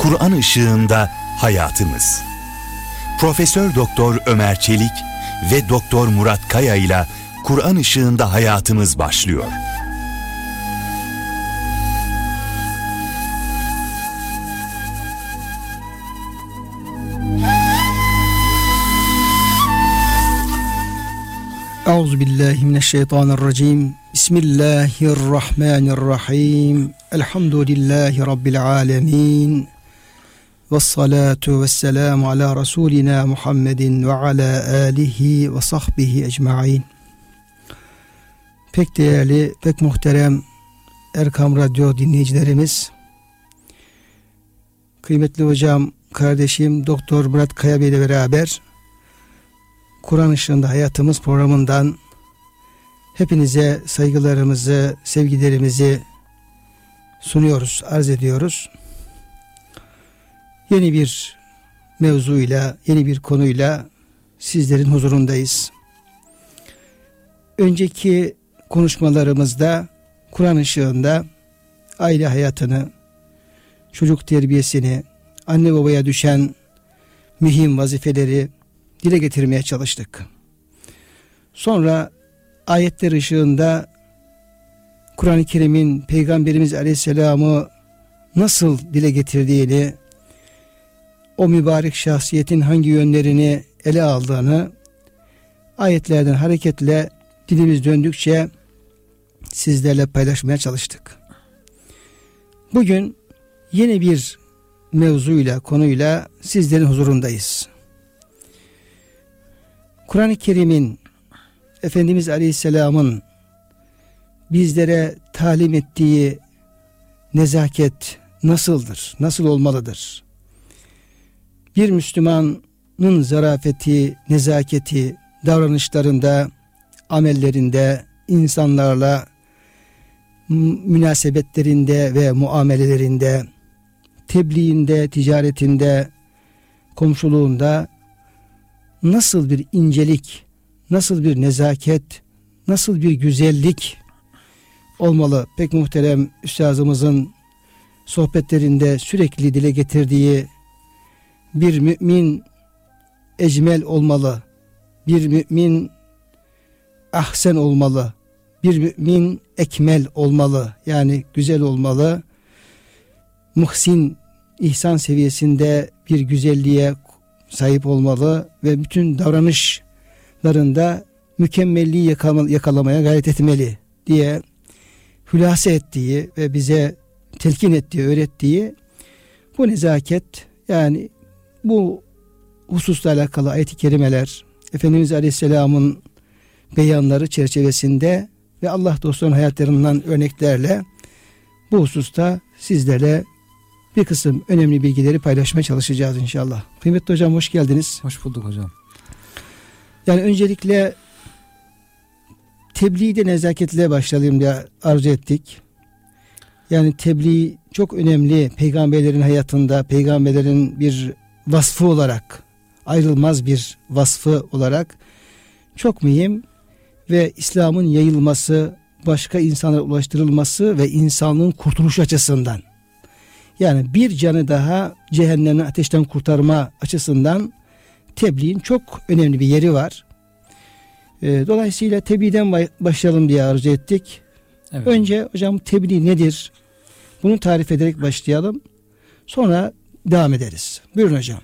Kur'an ışığında hayatımız. Profesör Doktor Ömer Çelik ve Doktor Murat Kaya ile Kur'an ışığında hayatımız başlıyor. Euzu billahi mineşşeytanirracim. Bismillahirrahmanirrahim. Elhamdülillahi rabbil alamin. Ves salatu vesselamu ala rasulina Muhammedin ve ala alihi ve sahbihi ecmaîn. Pek değerli, pek muhterem Erkam Radyo dinleyicilerimiz, kıymetli hocam, kardeşim Doktor Murat Kaya Bey ile beraber Kur'an ışığında hayatımız programından hepinize saygılarımızı, sevgilerimizi sunuyoruz, arz ediyoruz. Yeni bir mevzuyla, yeni bir konuyla sizlerin huzurundayız. Önceki konuşmalarımızda Kur'an ışığında aile hayatını, çocuk terbiyesini, anne babaya düşen mühim vazifeleri dile getirmeye çalıştık. Sonra ayetler ışığında Kur'an-ı Kerim'in Peygamberimiz Aleyhisselam'ı nasıl dile getirdiğini, o mübarek şahsiyetin hangi yönlerini ele aldığını ayetlerden hareketle dilimiz döndükçe sizlerle paylaşmaya çalıştık. Bugün yeni bir mevzuyla, konuyla sizlerin huzurundayız. Kur'an-ı Kerim'in Efendimiz Aleyhisselam'ın bizlere talim ettiği nezaket nasıldır? Nasıl olmalıdır? Bir Müslümanın zarafeti, nezaketi, davranışlarında, amellerinde, insanlarla münasebetlerinde ve muamelelerinde, tebliğinde, ticaretinde, komşuluğunda nasıl bir incelik, nasıl bir nezaket, nasıl bir güzellik olmalı. Pek muhterem üstazımızın sohbetlerinde sürekli dile getirdiği bir mümin ecmel olmalı. Bir mümin ahsen olmalı. Bir mümin ekmel olmalı. Yani güzel olmalı. Muhsin ihsan seviyesinde bir güzelliğe sahip olmalı ve bütün davranışlarında mükemmelliği yakalamaya gayret etmeli diye hülasa ettiği ve bize telkin ettiği, öğrettiği bu nezaket yani bu hususla alakalı ayet-i kerimeler Efendimiz Aleyhisselam'ın beyanları çerçevesinde ve Allah dostlarının hayatlarından örneklerle bu hususta sizlerle bir kısım önemli bilgileri paylaşmaya çalışacağız inşallah. Kıymetli hocam hoş geldiniz. Hoş bulduk hocam. Yani öncelikle tebliğde nezaketle başlayalım diye arzu ettik. Yani tebliğ çok önemli peygamberlerin hayatında peygamberlerin bir vasfı olarak ayrılmaz bir vasfı olarak çok mühim ve İslam'ın yayılması, başka insanlara ulaştırılması ve insanlığın kurtuluş açısından yani bir canı daha cehennemden ateşten kurtarma açısından tebliğin çok önemli bir yeri var. E, dolayısıyla tebliğden başlayalım diye arzu ettik. Evet. Önce hocam tebliğ nedir? Bunu tarif ederek başlayalım. Sonra devam ederiz. Buyurun hocam.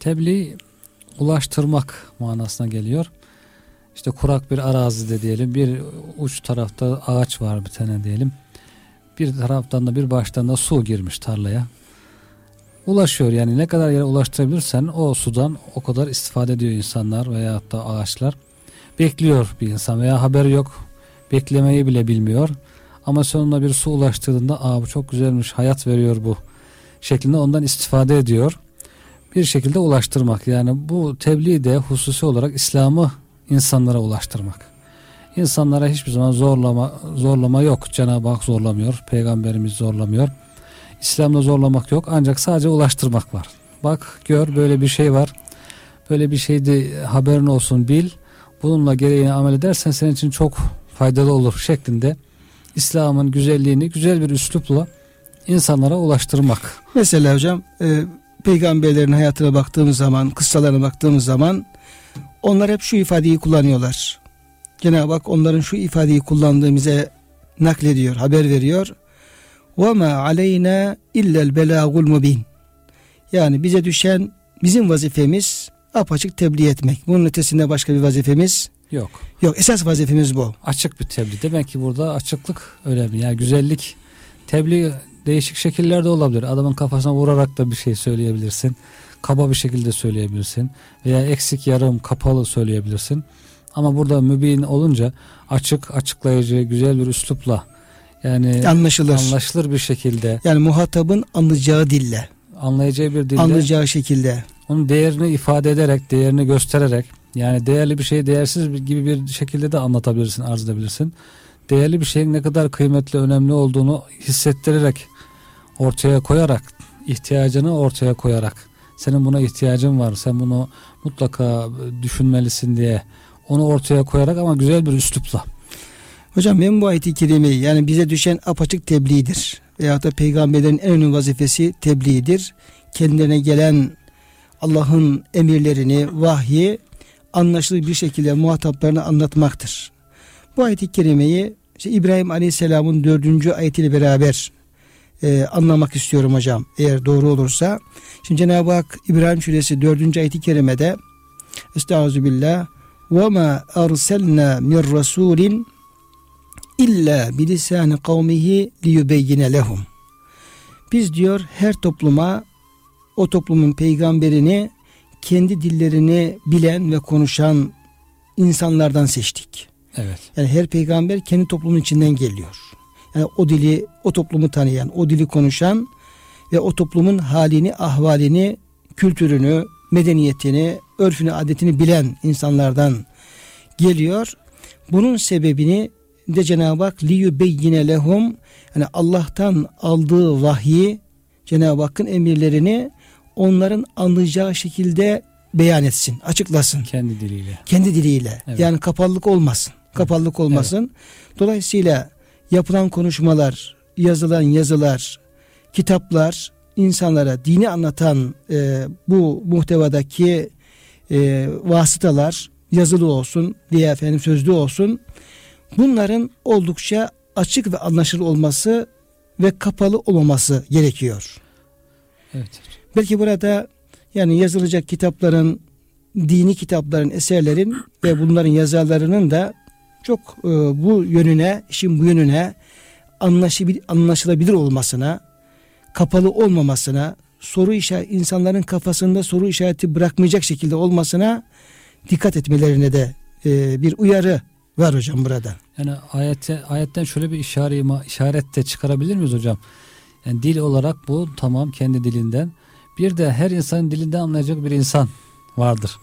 Tebliğ ulaştırmak manasına geliyor. İşte kurak bir arazide diyelim bir uç tarafta ağaç var bir tane diyelim bir taraftan da bir baştan da su girmiş tarlaya. Ulaşıyor yani ne kadar yere ulaştırabilirsen o sudan o kadar istifade ediyor insanlar veya da ağaçlar. Bekliyor bir insan veya haberi yok. Beklemeyi bile bilmiyor. Ama sonunda bir su ulaştığında aa bu çok güzelmiş hayat veriyor bu şeklinde ondan istifade ediyor. Bir şekilde ulaştırmak yani bu tebliğ de hususi olarak İslam'ı insanlara ulaştırmak. İnsanlara hiçbir zaman zorlama zorlama yok. Cenab-ı Hak zorlamıyor. Peygamberimiz zorlamıyor. İslam'da zorlamak yok. Ancak sadece ulaştırmak var. Bak gör böyle bir şey var. Böyle bir şeydi haberin olsun bil. Bununla gereğini amel edersen senin için çok faydalı olur şeklinde İslam'ın güzelliğini güzel bir üslupla insanlara ulaştırmak Mesela hocam e, peygamberlerin hayatına baktığımız zaman, kıssalarına baktığımız zaman onlar hep şu ifadeyi kullanıyorlar. Cenab-ı Hak onların şu ifadeyi kullandığımıza naklediyor, haber veriyor. وَمَا عَلَيْنَا اِلَّا الْبَلَاغُ الْمُبِينَ Yani bize düşen bizim vazifemiz apaçık tebliğ etmek. Bunun ötesinde başka bir vazifemiz Yok. yok. Esas vazifemiz bu. Açık bir tebliğ. Demek ki burada açıklık önemli. Yani güzellik tebliğ değişik şekillerde olabilir. Adamın kafasına vurarak da bir şey söyleyebilirsin. Kaba bir şekilde söyleyebilirsin. Veya eksik yarım kapalı söyleyebilirsin. Ama burada mübin olunca açık, açıklayıcı, güzel bir üslupla yani Anlaşılır. anlaşılır bir şekilde Yani muhatabın anlayacağı dille, anlayacağı bir dille anlayacağı şekilde. onun değerini ifade ederek, değerini göstererek yani değerli bir şeyi değersiz gibi bir şekilde de anlatabilirsin, arz edebilirsin. Değerli bir şeyin ne kadar kıymetli, önemli olduğunu hissettirerek ortaya koyarak, ihtiyacını ortaya koyarak senin buna ihtiyacın var, sen bunu mutlaka düşünmelisin diye onu ortaya koyarak ama güzel bir üslupla. Hocam ben bu ayet-i kerimeyi yani bize düşen apaçık tebliğdir. Veyahut da peygamberlerin en önemli vazifesi tebliğdir. Kendilerine gelen Allah'ın emirlerini, vahyi anlaşılır bir şekilde muhataplarına anlatmaktır. Bu ayet-i kerimeyi işte İbrahim Aleyhisselam'ın dördüncü ayetiyle beraber e, anlamak istiyorum hocam. Eğer doğru olursa. Şimdi Cenab-ı Hak İbrahim Suresi dördüncü ayeti kerimede Estağfirullah ve ma arsalna min rasulin illa bilisani kavmihi liyubeyyine lehum. Biz diyor her topluma o toplumun peygamberini kendi dillerini bilen ve konuşan insanlardan seçtik. Evet. Yani her peygamber kendi toplumun içinden geliyor. Yani o dili, o toplumu tanıyan, o dili konuşan ve o toplumun halini, ahvalini, kültürünü, medeniyetini, örfünü, adetini bilen insanlardan geliyor. Bunun sebebini de Cenab-ı Hak liyubeyyine lehum yani Allah'tan aldığı vahyi Cenab-ı Hakk'ın emirlerini onların anlayacağı şekilde beyan etsin, açıklasın Kendi diliyle. kendi diliyle. Evet. Yani kapalılık olmasın. Kapalılık olmasın. Dolayısıyla yapılan konuşmalar, yazılan yazılar, kitaplar insanlara dini anlatan e, bu muhtevadaki e, vasıtalar yazılı olsun diye efendim sözlü olsun. Bunların oldukça açık ve anlaşılır olması ve kapalı olmaması gerekiyor. Evet. Belki burada yani yazılacak kitapların, dini kitapların, eserlerin ve bunların yazarlarının da çok e, bu yönüne, işin bu yönüne anlaşıbil, anlaşılabilir olmasına, kapalı olmamasına, soru işareti, insanların kafasında soru işareti bırakmayacak şekilde olmasına dikkat etmelerine de e, bir uyarı var hocam burada. Yani ayette, ayetten şöyle bir işaret, işaret de çıkarabilir miyiz hocam? Yani dil olarak bu tamam kendi dilinden. Bir de her insanın dilinden anlayacak bir insan vardır.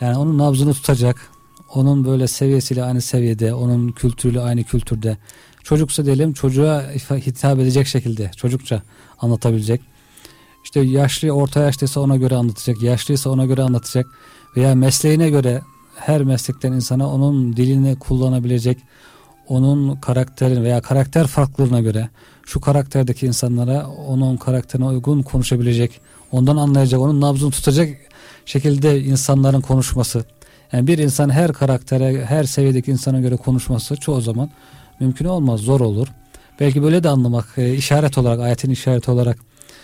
Yani onun nabzını tutacak. Onun böyle seviyesiyle aynı seviyede, onun kültürüyle aynı kültürde. Çocuksa diyelim çocuğa hitap edecek şekilde, çocukça anlatabilecek. İşte yaşlı, orta yaşlıysa ona göre anlatacak, yaşlıysa ona göre anlatacak veya mesleğine göre her meslekten insana onun dilini kullanabilecek, onun karakterin veya karakter farklılığına göre şu karakterdeki insanlara onun karakterine uygun konuşabilecek, ondan anlayacak, onun nabzını tutacak şekilde insanların konuşması. Yani bir insan her karaktere, her seviyedeki insana göre konuşması çoğu zaman mümkün olmaz, zor olur. Belki böyle de anlamak, e, işaret olarak, ayetin işareti olarak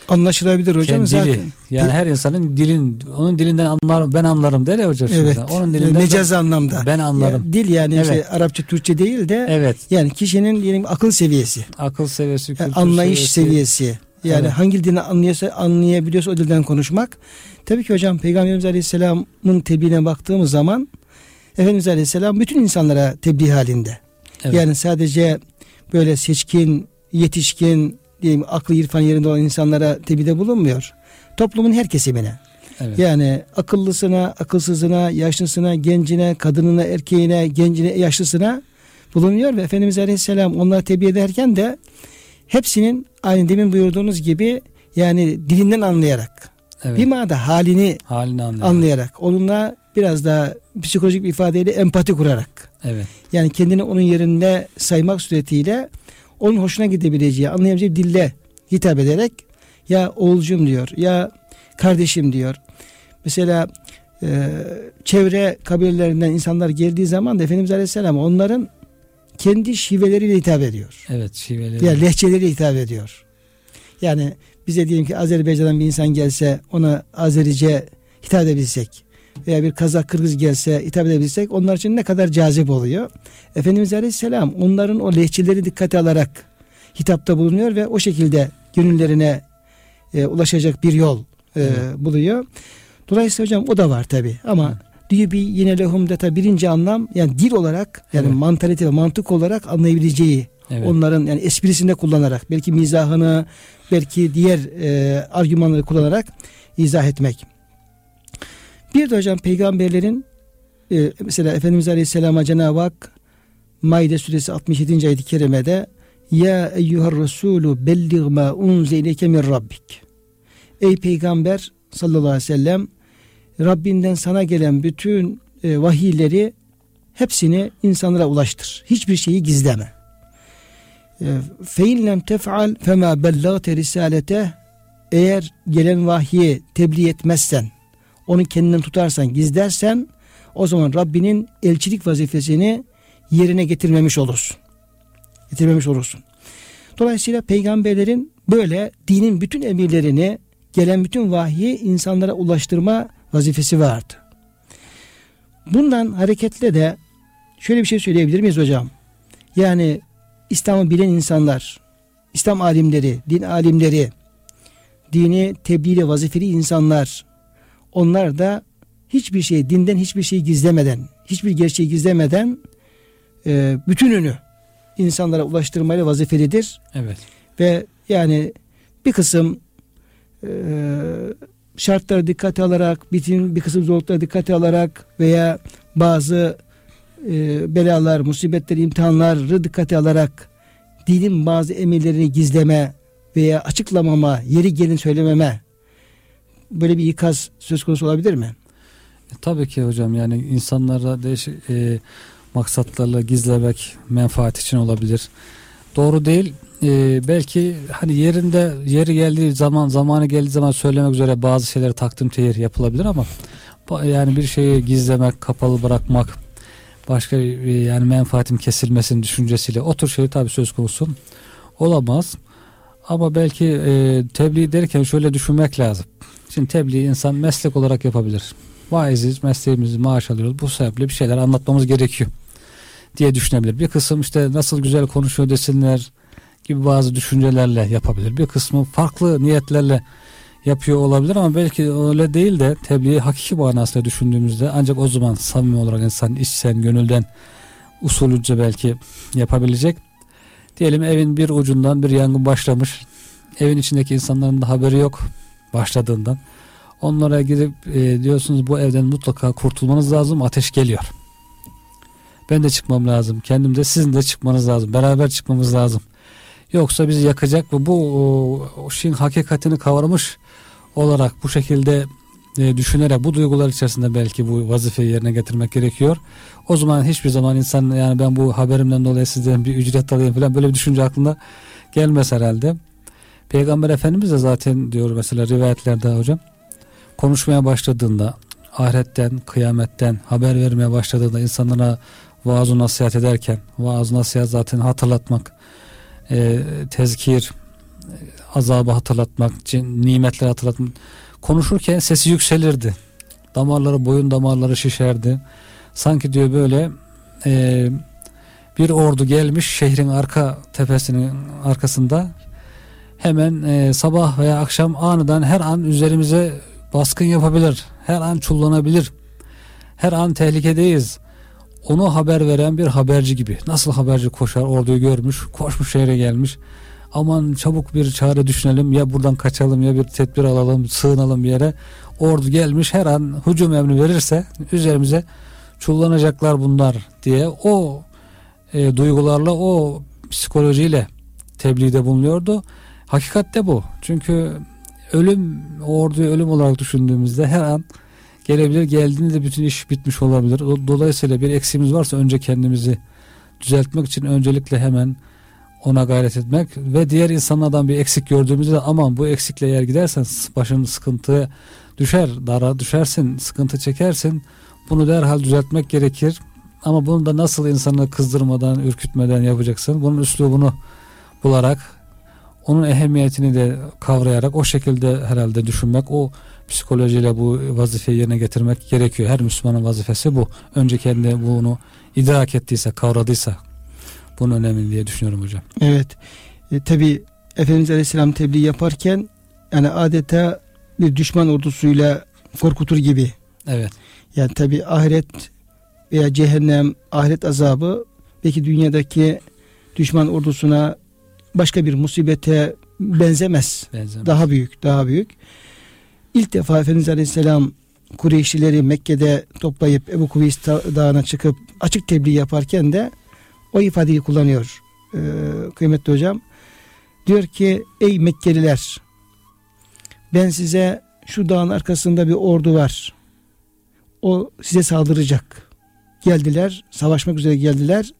Anlaşılabilir hocam kendi zaten. Yani her insanın dilin, onun dilinden anlar, ben anlarım der ya hocam. Evet. şimdi. Onun dilinden Mecaz ben, anlamda. ben anlarım. Ya, dil yani Evet. işte Arapça, Türkçe değil de Evet. yani kişinin diyelim akıl seviyesi. Akıl seviyesi, Yani anlayış seviyesi. Yani Evet. hangi dilini anlıyorsa anlayabiliyorsa o dilden konuşmak. Tabii ki hocam Peygamberimiz Aleyhisselam'ın tebliğine baktığımız zaman Efendimiz Aleyhisselam bütün insanlara tebliğ halinde. Evet. Yani sadece böyle seçkin, yetişkin, diyeyim aklı irfan yerinde olan insanlara tebliğde bulunmuyor. Toplumun her kesimine. Evet. Yani akıllısına, akılsızına, yaşlısına, gencine, kadınına, erkeğine, gencine, yaşlısına bulunuyor ve Efendimiz Aleyhisselam onlara tebliğ ederken de hepsinin aynı demin buyurduğunuz gibi yani dilinden anlayarak evet. bir manada halini Halini anlayarak. anlayarak onunla biraz daha psikolojik bir ifadeyle empati kurarak Evet. yani kendini onun yerinde saymak suretiyle onun hoşuna gidebileceği, anlayabileceği dille hitap ederek ya oğulcum diyor ya kardeşim diyor. Mesela e, çevre kabilelerinden insanlar geldiği zaman da Efendimiz Aleyhisselam onların kendi şiveleriyle hitap ediyor. Evet şiveleri. Ya lehçeleriyle hitap ediyor. Yani bize diyelim ki Azerbaycan'dan bir insan gelse ona Azerice hitap edebilsek veya bir Kazak Kırgız gelse hitap edebilsek onlar için ne kadar cazip oluyor. Efendimiz Aleyhisselam onların o lehçeleri dikkate alarak hitapta bulunuyor ve o şekilde gönüllerine e, ulaşacak bir yol e, Evet. buluyor. Dolayısıyla hocam o da var tabi ama. Diyor bir yine lehum data birinci anlam yani dil olarak yani Evet. mantalite ve mantık olarak anlayabileceği Evet. onların yani esprisinde kullanarak belki mizahını belki diğer e, argümanları kullanarak izah etmek. Bir de hocam peygamberlerin e, mesela Efendimiz Aleyhisselam'a Cenab-ı Hak Maide suresi 67. ayet-i kerimede Ya eyyuhar resulü bellig ma unzileke min rabbik Ey peygamber sallallahu aleyhi ve sellem Rabbinden sana gelen bütün e, vahiyleri hepsini insanlara ulaştır. Hiçbir şeyi gizleme. Fein lem tef'al fema bellagte risalete eğer gelen vahyi tebliğ etmezsen onu kendinden tutarsan gizlersen o zaman Rabbinin elçilik vazifesini yerine getirmemiş olursun. Getirmemiş olursun. Dolayısıyla peygamberlerin böyle dinin bütün emirlerini gelen bütün vahyi insanlara ulaştırma vazifesi vardı. Bundan hareketle de şöyle bir şey söyleyebilir miyiz hocam? Yani İslam'ı bilen insanlar, İslam alimleri, din alimleri, dini tebliğle vazifeli insanlar, onlar da hiçbir şey, dinden hiçbir şeyi gizlemeden, hiçbir gerçeği gizlemeden e, bütününü insanlara ulaştırmayla vazifelidir. Evet. Ve yani bir kısım e, şartları dikkate alarak, bütün bir kısım zorlukları dikkate alarak veya bazı e, belalar, musibetler, imtihanları dikkate alarak dinin bazı emirlerini gizleme veya açıklamama, yeri gelin söylememe böyle bir ikaz söz konusu olabilir mi? E, tabii ki hocam yani insanlara değişik e, maksatlarla gizlemek menfaat için olabilir. Doğru değil. E, belki hani yerinde yeri geldiği zaman zamanı geldiği zaman söylemek üzere bazı şeyleri takdim tehir yapılabilir ama yani bir şeyi gizlemek, kapalı bırakmak başka e, yani menfaatin kesilmesinin düşüncesiyle o tür şey tabii söz konusu olamaz. Ama belki e, tebliğ derken şöyle düşünmek lazım. Şimdi tebliğ insan meslek olarak yapabilir. Vaiziz, mesleğimizi maaş alıyoruz. Bu sebeple bir şeyler anlatmamız gerekiyor diye düşünebilir. Bir kısım işte nasıl güzel konuşuyor desinler gibi bazı düşüncelerle yapabilir. Bir kısmı farklı niyetlerle yapıyor olabilir ama belki öyle değil de tebliği hakiki manasıyla düşündüğümüzde ancak o zaman samimi olarak insan içsen gönülden usulünce belki yapabilecek. Diyelim evin bir ucundan bir yangın başlamış. Evin içindeki insanların da haberi yok başladığından. Onlara gidip e, diyorsunuz bu evden mutlaka kurtulmanız lazım ateş geliyor. Ben de çıkmam lazım. Kendim de sizin de çıkmanız lazım. Beraber çıkmamız lazım. Yoksa bizi yakacak ve bu şeyin hakikatini kavramış olarak bu şekilde e, düşünerek bu duygular içerisinde belki bu vazifeyi yerine getirmek gerekiyor. O zaman hiçbir zaman insan yani ben bu haberimden dolayı sizden bir ücret alayım falan böyle bir düşünce aklında gelmez herhalde. Peygamber Efendimiz de zaten diyor mesela rivayetlerde hocam konuşmaya başladığında ahiretten, kıyametten haber vermeye başladığında insanlara vaaz nasihat ederken vaaz nasihat zaten hatırlatmak e, tezkir azabı hatırlatmak nimetleri hatırlatmak. Konuşurken sesi yükselirdi. Damarları boyun damarları şişerdi. Sanki diyor böyle e, bir ordu gelmiş şehrin arka tepesinin arkasında. Hemen e, sabah veya akşam aniden her an üzerimize baskın yapabilir. Her an çullanabilir. Her an tehlikedeyiz onu haber veren bir haberci gibi. Nasıl haberci koşar orduyu görmüş koşmuş şehre gelmiş. Aman çabuk bir çare düşünelim ya buradan kaçalım ya bir tedbir alalım sığınalım bir yere. Ordu gelmiş her an hücum emri verirse üzerimize çullanacaklar bunlar diye o e, duygularla o psikolojiyle tebliğde bulunuyordu. Hakikatte bu. Çünkü ölüm orduyu ölüm olarak düşündüğümüzde her an gelebilir. Geldiğinde bütün iş bitmiş olabilir. Dolayısıyla bir eksiğimiz varsa önce kendimizi düzeltmek için öncelikle hemen ona gayret etmek ve diğer insanlardan bir eksik gördüğümüzde aman bu eksikle eğer gidersen başın sıkıntıya düşer, dara düşersin, sıkıntı çekersin. Bunu derhal düzeltmek gerekir. Ama bunu da nasıl insanı kızdırmadan, ürkütmeden yapacaksın? Bunun üslubunu bularak, onun ehemmiyetini de kavrayarak o şekilde herhalde düşünmek, o psikolojiyle bu vazifeyi yerine getirmek gerekiyor. Her Müslümanın vazifesi bu. Önce kendi bunu idrak ettiyse, kavradıysa bunun önemli diye düşünüyorum hocam. Evet. E, Tabi Efendimiz Aleyhisselam tebliğ yaparken yani adeta bir düşman ordusuyla korkutur gibi. Evet. Yani tabi ahiret veya cehennem, ahiret azabı belki dünyadaki düşman ordusuna başka bir musibete benzemez. Benzemez. Daha büyük, daha büyük. İlk defa Efendimiz Aleyhisselam Kureyşlileri Mekke'de toplayıp Ebu Kuveys Dağı'na çıkıp açık tebliğ yaparken de o ifadeyi kullanıyor ee, kıymetli hocam. Diyor ki ey Mekkeliler ben size şu dağın arkasında bir ordu var. O size saldıracak. Geldiler, savaşmak üzere geldiler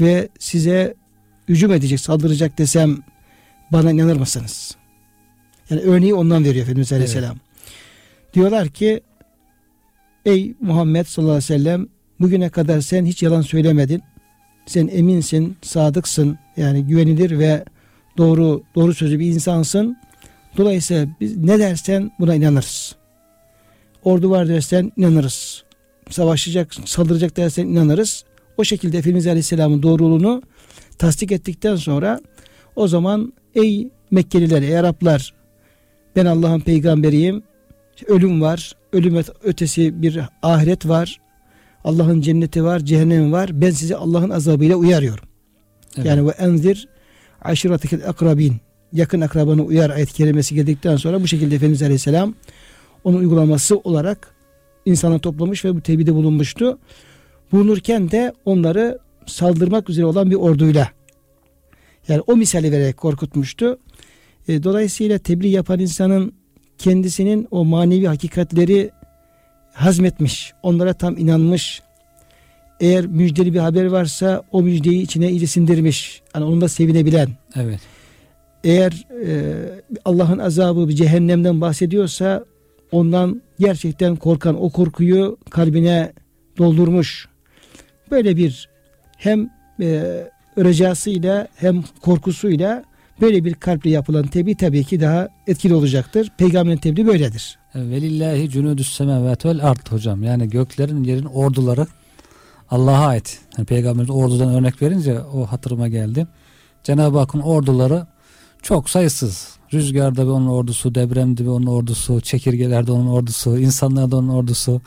ve size hücum edecek, saldıracak desem bana inanır mısınız? Yani örneği ondan veriyor Efendimiz Aleyhisselam. Diyorlar ki ey Muhammed sallallahu aleyhi ve sellem bugüne kadar sen hiç yalan söylemedin. Sen eminsin, sadıksın. Yani güvenilir ve doğru doğru sözlü bir insansın. Dolayısıyla biz ne dersen buna inanırız. Ordu var dersen inanırız. Savaşacak, saldıracak dersen inanırız. O şekilde Efendimiz Aleyhisselam'ın doğruluğunu tasdik ettikten sonra o zaman ey Mekkeliler, ey Araplar ben Allah'ın peygamberiyim. Ölüm var. Ölüm ötesi bir ahiret var. Allah'ın cenneti var, cehennemi var. Ben sizi Allah'ın azabıyla uyarıyorum. Evet. Yani ve enzir aşiretikel akrabin yakın akrabanı uyar ayet kelimesi geldikten sonra bu şekilde Efendimiz Aleyhisselam onun uygulaması olarak insana toplamış ve bu tebide bulunmuştu. Bulunurken de onları saldırmak üzere olan bir orduyla yani o misali vererek korkutmuştu. E, dolayısıyla tebliğ yapan insanın kendisinin o manevi hakikatleri hazmetmiş, onlara tam inanmış. Eğer müjdeli bir haber varsa o müjdeyi içine iyice sindirmiş. Yani onunla sevinebilen. Evet. Eğer e, Allah'ın azabı bir cehennemden bahsediyorsa ondan gerçekten korkan o korkuyu kalbine doldurmuş. Böyle bir hem e, ricasıyla hem korkusuyla böyle bir kalple yapılan tebliğ tabii ki daha etkili olacaktır. Peygamberin tebliği böyledir. Velillahi cunudus semavat vel ard hocam. Yani göklerin yerin orduları Allah'a ait. Yani Peygamberimiz ordudan örnek verince o hatırıma geldi. Cenab-ı Hakk'ın orduları çok sayısız. Rüzgarda bir onun ordusu, depremde bir onun ordusu, çekirgelerde onun ordusu, insanlarda onun ordusu.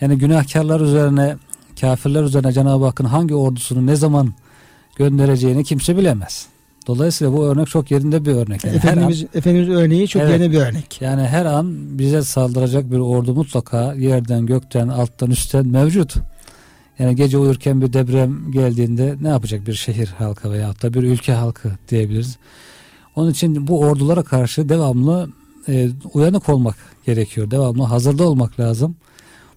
Yani günahkarlar üzerine, kafirler üzerine Cenab-ı Hakk'ın hangi ordusunu ne zaman göndereceğini kimse bilemez. Dolayısıyla bu örnek çok yerinde bir örnek. Yani Efendimiz, an, Efendimiz örneği çok evet, yerinde bir örnek. Yani her an bize saldıracak bir ordu mutlaka yerden, gökten, alttan, üstten mevcut. Yani gece uyurken bir deprem geldiğinde ne yapacak bir şehir halkı veya da bir ülke halkı diyebiliriz. Onun için bu ordulara karşı devamlı e, uyanık olmak gerekiyor. Devamlı hazırda olmak lazım.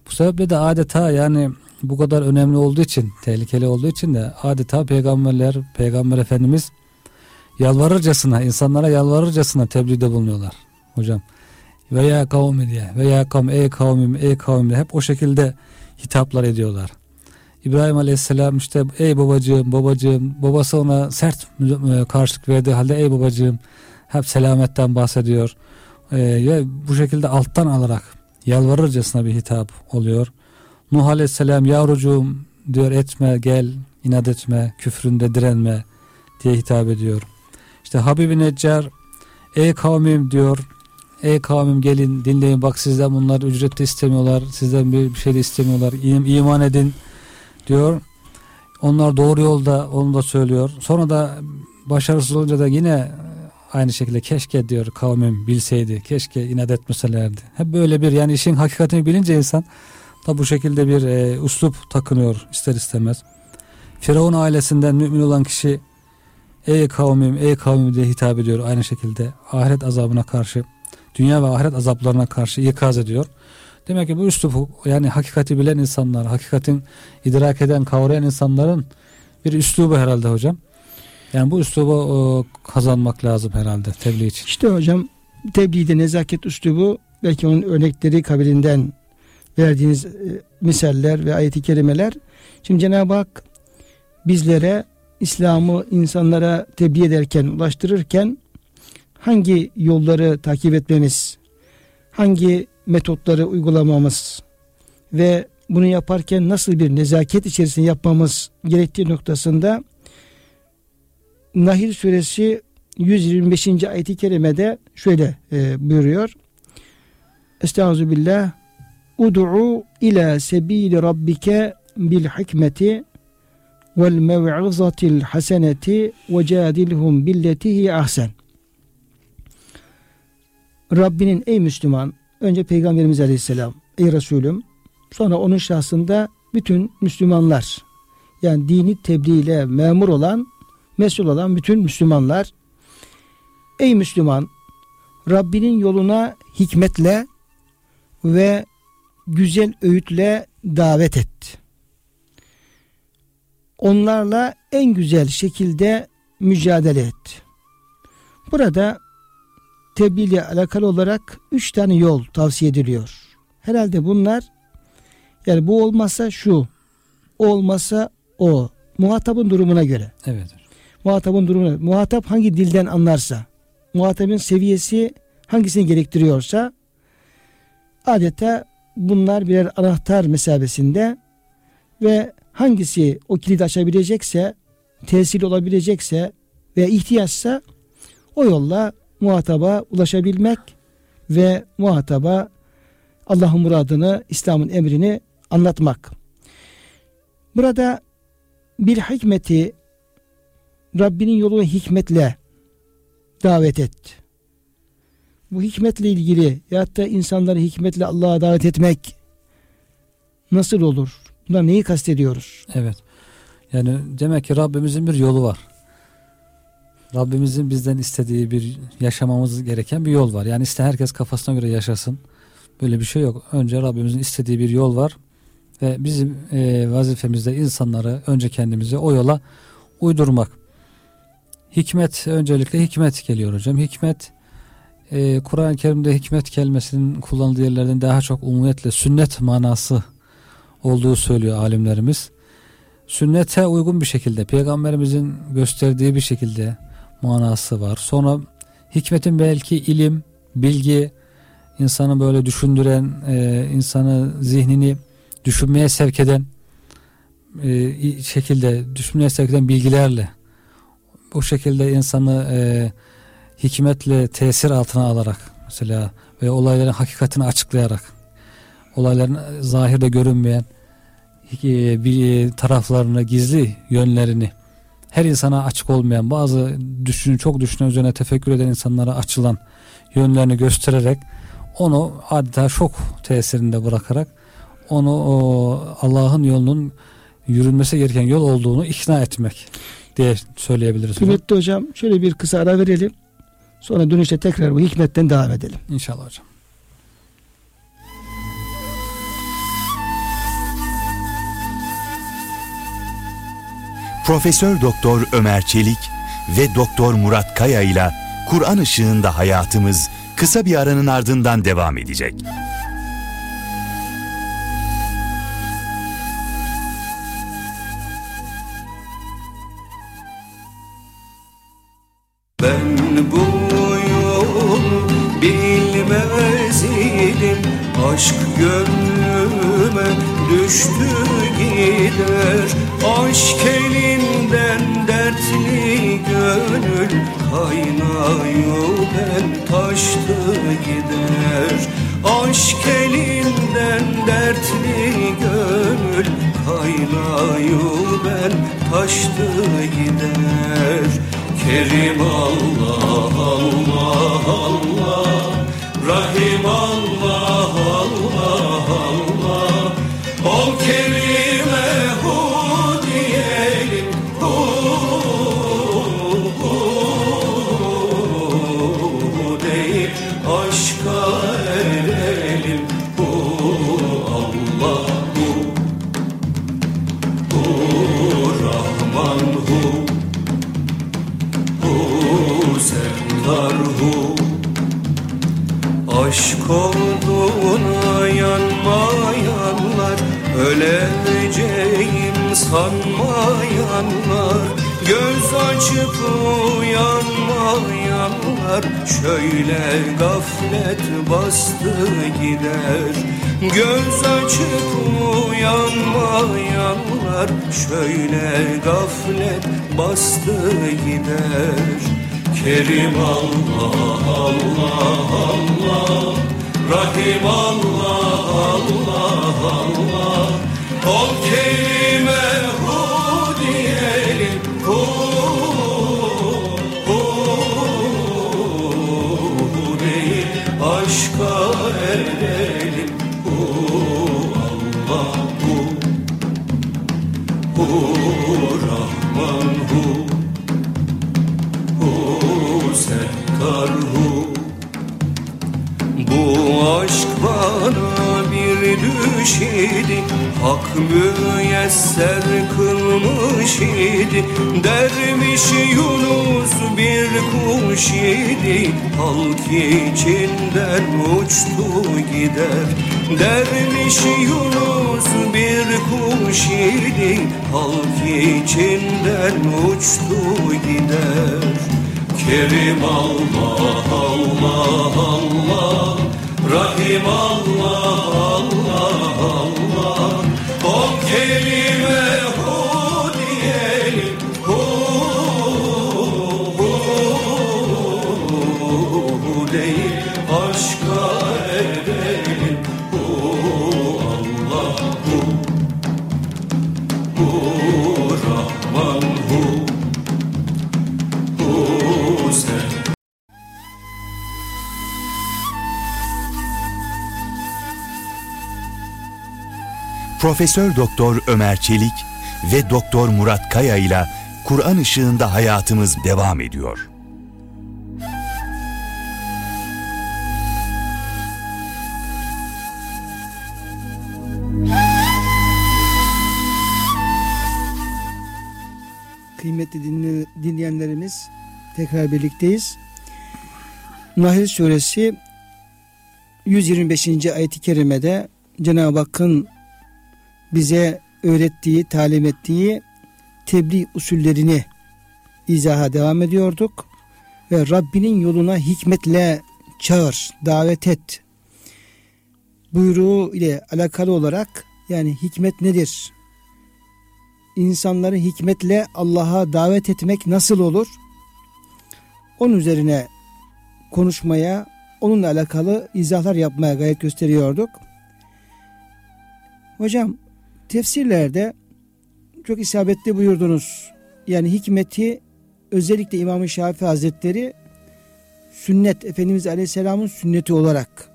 Bu sebeple de adeta yani bu kadar önemli olduğu için, tehlikeli olduğu için de adeta peygamberler, peygamber efendimiz yalvarırcasına, insanlara yalvarırcasına tebliğde bulunuyorlar hocam. Veya kavmi diye, veya kavm, ey kavmim, ey kavmim hep o şekilde hitaplar ediyorlar. İbrahim Aleyhisselam işte ey babacığım, babacığım, babası ona sert karşılık verdiği halde ey babacığım hep selametten bahsediyor. Ee, ve bu şekilde alttan alarak yalvarırcasına bir hitap oluyor. Nuh Aleyhisselam yavrucuğum diyor etme gel inat etme küfründe direnme diye hitap ediyor. İşte Habibi Neccar ey kavmim diyor ey kavmim gelin dinleyin bak sizden bunlar ücret de istemiyorlar sizden bir, şey de istemiyorlar iman edin diyor. Onlar doğru yolda onu da söylüyor. Sonra da başarısız olunca da yine aynı şekilde keşke diyor kavmim bilseydi. Keşke inat etmeselerdi. Hep böyle bir yani işin hakikatini bilince insan da bu şekilde bir e, uslup takınıyor ister istemez. Firavun ailesinden mümin olan kişi ey kavmim ey kavmim diye hitap ediyor aynı şekilde ahiret azabına karşı dünya ve ahiret azaplarına karşı ikaz ediyor. Demek ki bu üslup yani hakikati bilen insanlar, hakikatin idrak eden, kavrayan insanların bir üslubu herhalde hocam. Yani bu üslubu e, kazanmak lazım herhalde tebliğ için. İşte hocam tebliğde nezaket üslubu belki onun örnekleri kabilinden verdiğiniz e, misaller ve ayet-i kerimeler. Şimdi Cenab-ı Hak bizlere İslam'ı insanlara tebliğ ederken, ulaştırırken hangi yolları takip etmemiz, hangi metotları uygulamamız ve bunu yaparken nasıl bir nezaket içerisinde yapmamız gerektiği noktasında Nahil suresi 125. ayet-i kerimede şöyle e, buyuruyor. Estağfirullah. Ud'u ila sebili rabbike bil hikmeti vel mev'izatil haseneti ve cadilhum billetihi ahsen. Rabbinin ey Müslüman önce Peygamberimiz Aleyhisselam ey Resulüm sonra onun şahsında bütün Müslümanlar yani dini tebliğ memur olan mesul olan bütün Müslümanlar ey Müslüman Rabbinin yoluna hikmetle ve güzel öğütle davet et. Onlarla en güzel şekilde mücadele et. Burada tebliğ ile alakalı olarak üç tane yol tavsiye ediliyor. Herhalde bunlar yani bu olmazsa şu, o olmazsa o. Muhatabın durumuna göre. Evet. Muhatabın durumuna Muhatap hangi dilden anlarsa, muhatabın seviyesi hangisini gerektiriyorsa adeta bunlar birer anahtar mesabesinde ve hangisi o kilidi açabilecekse, tesir olabilecekse ve ihtiyaçsa o yolla muhataba ulaşabilmek ve muhataba Allah'ın muradını, İslam'ın emrini anlatmak. Burada bir hikmeti Rabbinin yolunu hikmetle davet et. Bu hikmetle ilgili ya da insanları hikmetle Allah'a davet etmek nasıl olur? Buna neyi kastediyoruz? Evet. Yani demek ki Rabbimizin bir yolu var. Rabbimizin bizden istediği bir yaşamamız gereken bir yol var. Yani iste herkes kafasına göre yaşasın. Böyle bir şey yok. Önce Rabbimizin istediği bir yol var. Ve bizim e, vazifemizde insanları önce kendimizi o yola uydurmak. Hikmet öncelikle hikmet geliyor hocam. Hikmet e, Kur'an-ı Kerim'de hikmet kelimesinin kullanıldığı yerlerden daha çok umumiyetle sünnet manası olduğu söylüyor alimlerimiz. Sünnete uygun bir şekilde peygamberimizin gösterdiği bir şekilde manası var. Sonra hikmetin belki ilim, bilgi, insanı böyle düşündüren, e, insanı zihnini düşünmeye sevk eden e, şekilde düşünmeye sevk eden bilgilerle bu şekilde insanı e, hikmetle tesir altına alarak mesela ve olayların hakikatini açıklayarak olayların zahirde görünmeyen e, bir taraflarını gizli yönlerini her insana açık olmayan bazı düşünün çok düşünen üzerine tefekkür eden insanlara açılan yönlerini göstererek onu adeta şok tesirinde bırakarak onu Allah'ın yolunun yürünmesi gereken yol olduğunu ikna etmek diye söyleyebiliriz. Kıymetli hocam şöyle bir kısa ara verelim. Sonra dönüşte tekrar bu hikmetten devam edelim. İnşallah hocam. Profesör Doktor Ömer Çelik ve Doktor Murat Kaya ile Kur'an ışığında hayatımız kısa bir aranın ardından devam edecek. Ben bu yolu bilmez idim Aşk gönlüme düştü gider Aşk gönül Kaynıyor ben taştı gider. Aşk elinden dertli gönül Kaynıyor ben taştı gider. Kerim Allah Allah Allah. Rahim Allah Allah Allah. Ol Kerime uçtu gider. Derviş Yunus bir kuş idi. Halk içinden uçtu gider. Kerim Allah Allah Allah. Rahim Allah Allah Allah. O kelime Profesör Doktor Ömer Çelik ve Doktor Murat Kaya ile Kur'an ışığında hayatımız devam ediyor. Kıymetli dinle- dinleyenlerimiz tekrar birlikteyiz. Nahl suresi 125. ayet-i kerimede Cenab-ı Hakk'ın bize öğrettiği, talim ettiği tebliğ usullerini izaha devam ediyorduk. Ve Rabbinin yoluna hikmetle çağır, davet et buyruğu ile alakalı olarak yani hikmet nedir? İnsanları hikmetle Allah'a davet etmek nasıl olur? Onun üzerine konuşmaya, onunla alakalı izahlar yapmaya gayret gösteriyorduk. Hocam tefsirlerde çok isabetli buyurdunuz. Yani hikmeti özellikle İmam-ı Şafii Hazretleri sünnet, Efendimiz Aleyhisselam'ın sünneti olarak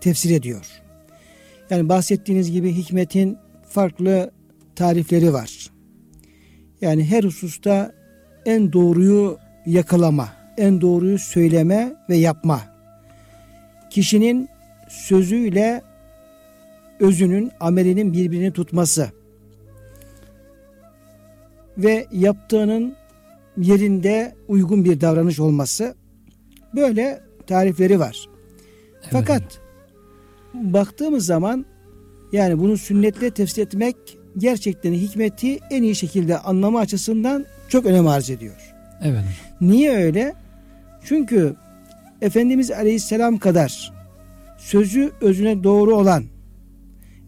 tefsir ediyor. Yani bahsettiğiniz gibi hikmetin farklı tarifleri var. Yani her hususta en doğruyu yakalama, en doğruyu söyleme ve yapma. Kişinin sözüyle özünün, amelinin birbirini tutması ve yaptığının yerinde uygun bir davranış olması böyle tarifleri var. Evet. Fakat baktığımız zaman yani bunu sünnetle tefsir etmek gerçekten hikmeti en iyi şekilde anlama açısından çok önem arz ediyor. Evet. Niye öyle? Çünkü Efendimiz Aleyhisselam kadar sözü özüne doğru olan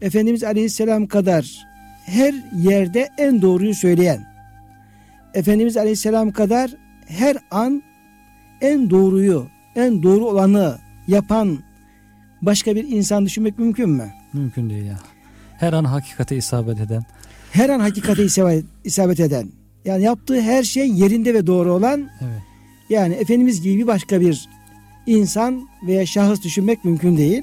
Efendimiz Aleyhisselam kadar her yerde en doğruyu söyleyen Efendimiz Aleyhisselam kadar her an en doğruyu, en doğru olanı yapan başka bir insan düşünmek mümkün mü? Mümkün değil ya. Her an hakikate isabet eden. Her an hakikate isabet, isabet eden. Yani yaptığı her şey yerinde ve doğru olan Evet. yani Efendimiz gibi başka bir insan veya şahıs düşünmek mümkün değil.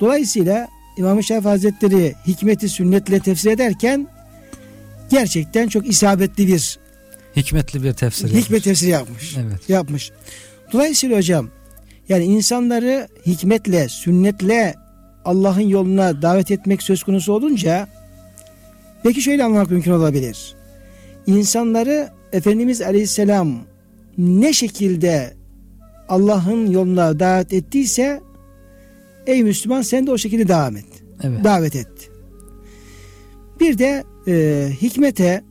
Dolayısıyla İmam-ı Şafii Hazretleri hikmeti sünnetle tefsir ederken gerçekten çok isabetli bir Hikmetli bir tefsir. hikmet yapmış. tefsiri yapmış. Evet. Yapmış. Dolayısıyla hocam yani insanları hikmetle, sünnetle Allah'ın yoluna davet etmek söz konusu olunca peki şöyle anlamak mümkün olabilir. İnsanları Efendimiz Aleyhisselam ne şekilde Allah'ın yoluna davet ettiyse ey Müslüman sen de o şekilde devam et. Evet. Davet et. Bir de e, hikmete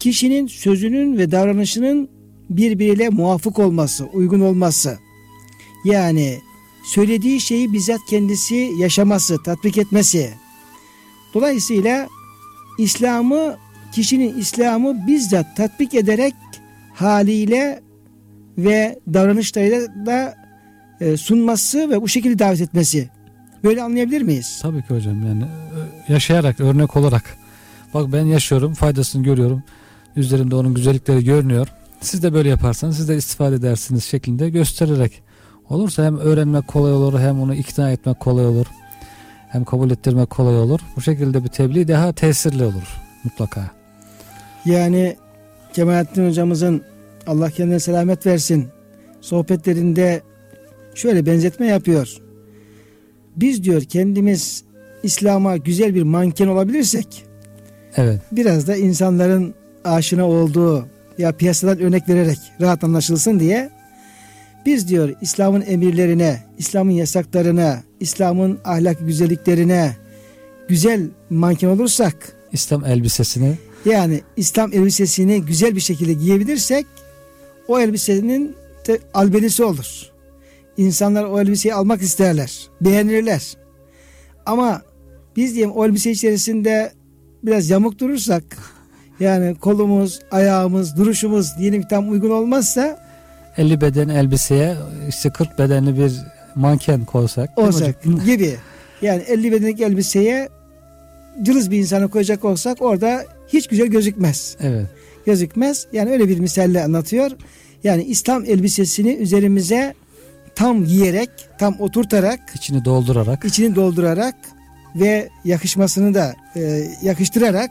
kişinin sözünün ve davranışının birbiriyle muvafık olması, uygun olması. Yani söylediği şeyi bizzat kendisi yaşaması, tatbik etmesi. Dolayısıyla İslam'ı kişinin İslam'ı bizzat tatbik ederek haliyle ve davranışlarıyla da sunması ve bu şekilde davet etmesi. Böyle anlayabilir miyiz? Tabii ki hocam yani e, yaşayarak örnek olarak. Bak ben yaşıyorum faydasını görüyorum. Üzerimde onun güzellikleri görünüyor. Siz de böyle yaparsanız siz de istifade edersiniz şeklinde göstererek. Olursa hem öğrenmek kolay olur hem onu ikna etmek kolay olur. Hem kabul ettirmek kolay olur. Bu şekilde bir tebliğ daha tesirli olur mutlaka. Yani Kemalettin hocamızın Allah kendine selamet versin sohbetlerinde şöyle benzetme yapıyor. Biz diyor kendimiz İslam'a güzel bir manken olabilirsek evet biraz da insanların aşina olduğu ya piyasadan örnek vererek rahat anlaşılsın diye biz diyor İslam'ın emirlerine, İslam'ın yasaklarına, İslam'ın ahlak güzelliklerine güzel manken olursak İslam elbisesini yani İslam elbisesini güzel bir şekilde giyebilirsek o elbisenin de albenisi olur. İnsanlar o elbiseyi almak isterler, beğenirler. Ama biz diyelim o elbise içerisinde biraz yamuk durursak yani kolumuz, ayağımız, duruşumuz diyelim ki tam uygun olmazsa 50 beden elbiseye işte 40 bedenli bir manken koysak olsak gibi. Yani 50 bedenlik elbiseye cılız bir insanı koyacak olsak orada hiç güzel gözükmez. evet gözükmez. Yani öyle bir misalle anlatıyor. Yani İslam elbisesini üzerimize tam giyerek, tam oturtarak, içini doldurarak içini doldurarak ve yakışmasını da e, yakıştırarak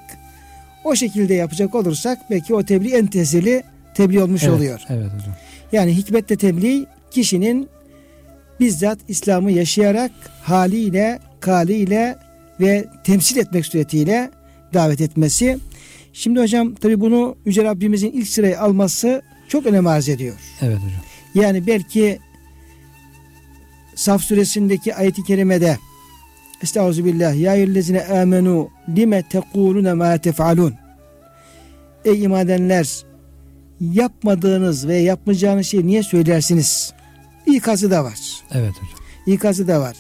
o şekilde yapacak olursak belki o tebliğ en tesirli tebliğ olmuş evet, oluyor. evet hocam Yani hikmetle tebliğ kişinin bizzat İslam'ı yaşayarak haliyle, kaliyle ve temsil etmek suretiyle davet etmesi. Şimdi hocam tabi bunu Yüce Rabbimizin ilk sıraya alması çok önem arz ediyor. evet hocam Yani belki Saf suresindeki ayeti kerimede Estağfirullah ya eyyühellezine amenu lime tekulune ma tef'alun Ey iman edenler yapmadığınız ve yapmayacağınız şeyi niye söylersiniz? İkazı da var. evet hocam İkazı da var.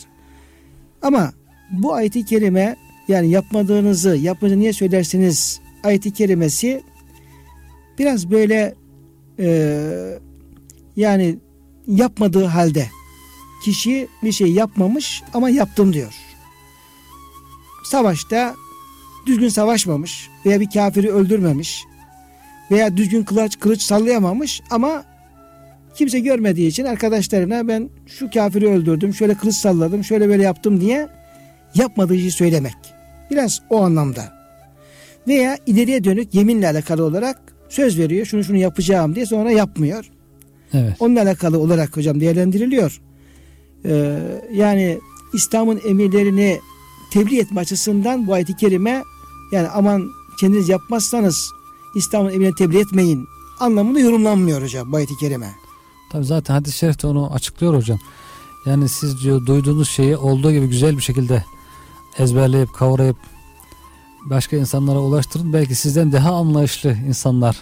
Ama bu ayeti kerime yani yapmadığınızı yapmayacağınızı niye söylersiniz ayeti kerimesi biraz böyle e, yani yapmadığı halde kişi bir şey yapmamış ama yaptım diyor. Savaşta düzgün savaşmamış veya bir kafiri öldürmemiş veya düzgün kılıç, kılıç sallayamamış ama kimse görmediği için arkadaşlarına ben şu kafiri öldürdüm, şöyle kılıç salladım, şöyle böyle yaptım diye yapmadığı şeyi söylemek. Biraz o anlamda. Veya ileriye dönük yeminle alakalı olarak söz veriyor, şunu şunu yapacağım diye sonra yapmıyor. evet Onunla alakalı olarak hocam değerlendiriliyor. Ee, yani İslam'ın emirlerini tebliğ etme açısından bu ayet-i kerime yani aman kendiniz yapmazsanız İslam'ın emrini tebliğ etmeyin anlamında yorumlanmıyor hocam bu ayet-i kerime. Tabii zaten hadis-i şerif de onu açıklıyor hocam. Yani siz diyor duyduğunuz şeyi olduğu gibi güzel bir şekilde ezberleyip kavrayıp başka insanlara ulaştırın. Belki sizden daha anlayışlı insanlar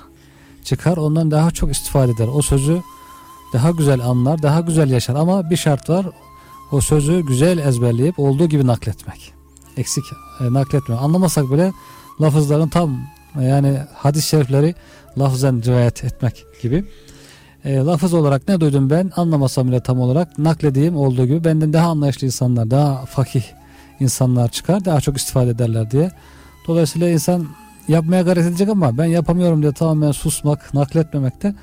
çıkar. Ondan daha çok istifade eder. O sözü daha güzel anlar, daha güzel yaşar. Ama bir şart var. O sözü güzel ezberleyip olduğu gibi nakletmek. Eksik e, nakletme. Anlamasak bile lafızların tam yani hadis-i şerifleri lafzen rivayet etmek gibi. E, lafız olarak ne duydum ben anlamasam bile tam olarak nakledeyim olduğu gibi benden daha anlayışlı insanlar, daha fakih insanlar çıkar, daha çok istifade ederler diye. Dolayısıyla insan yapmaya gayret edecek ama ben yapamıyorum diye tamamen susmak, nakletmemek de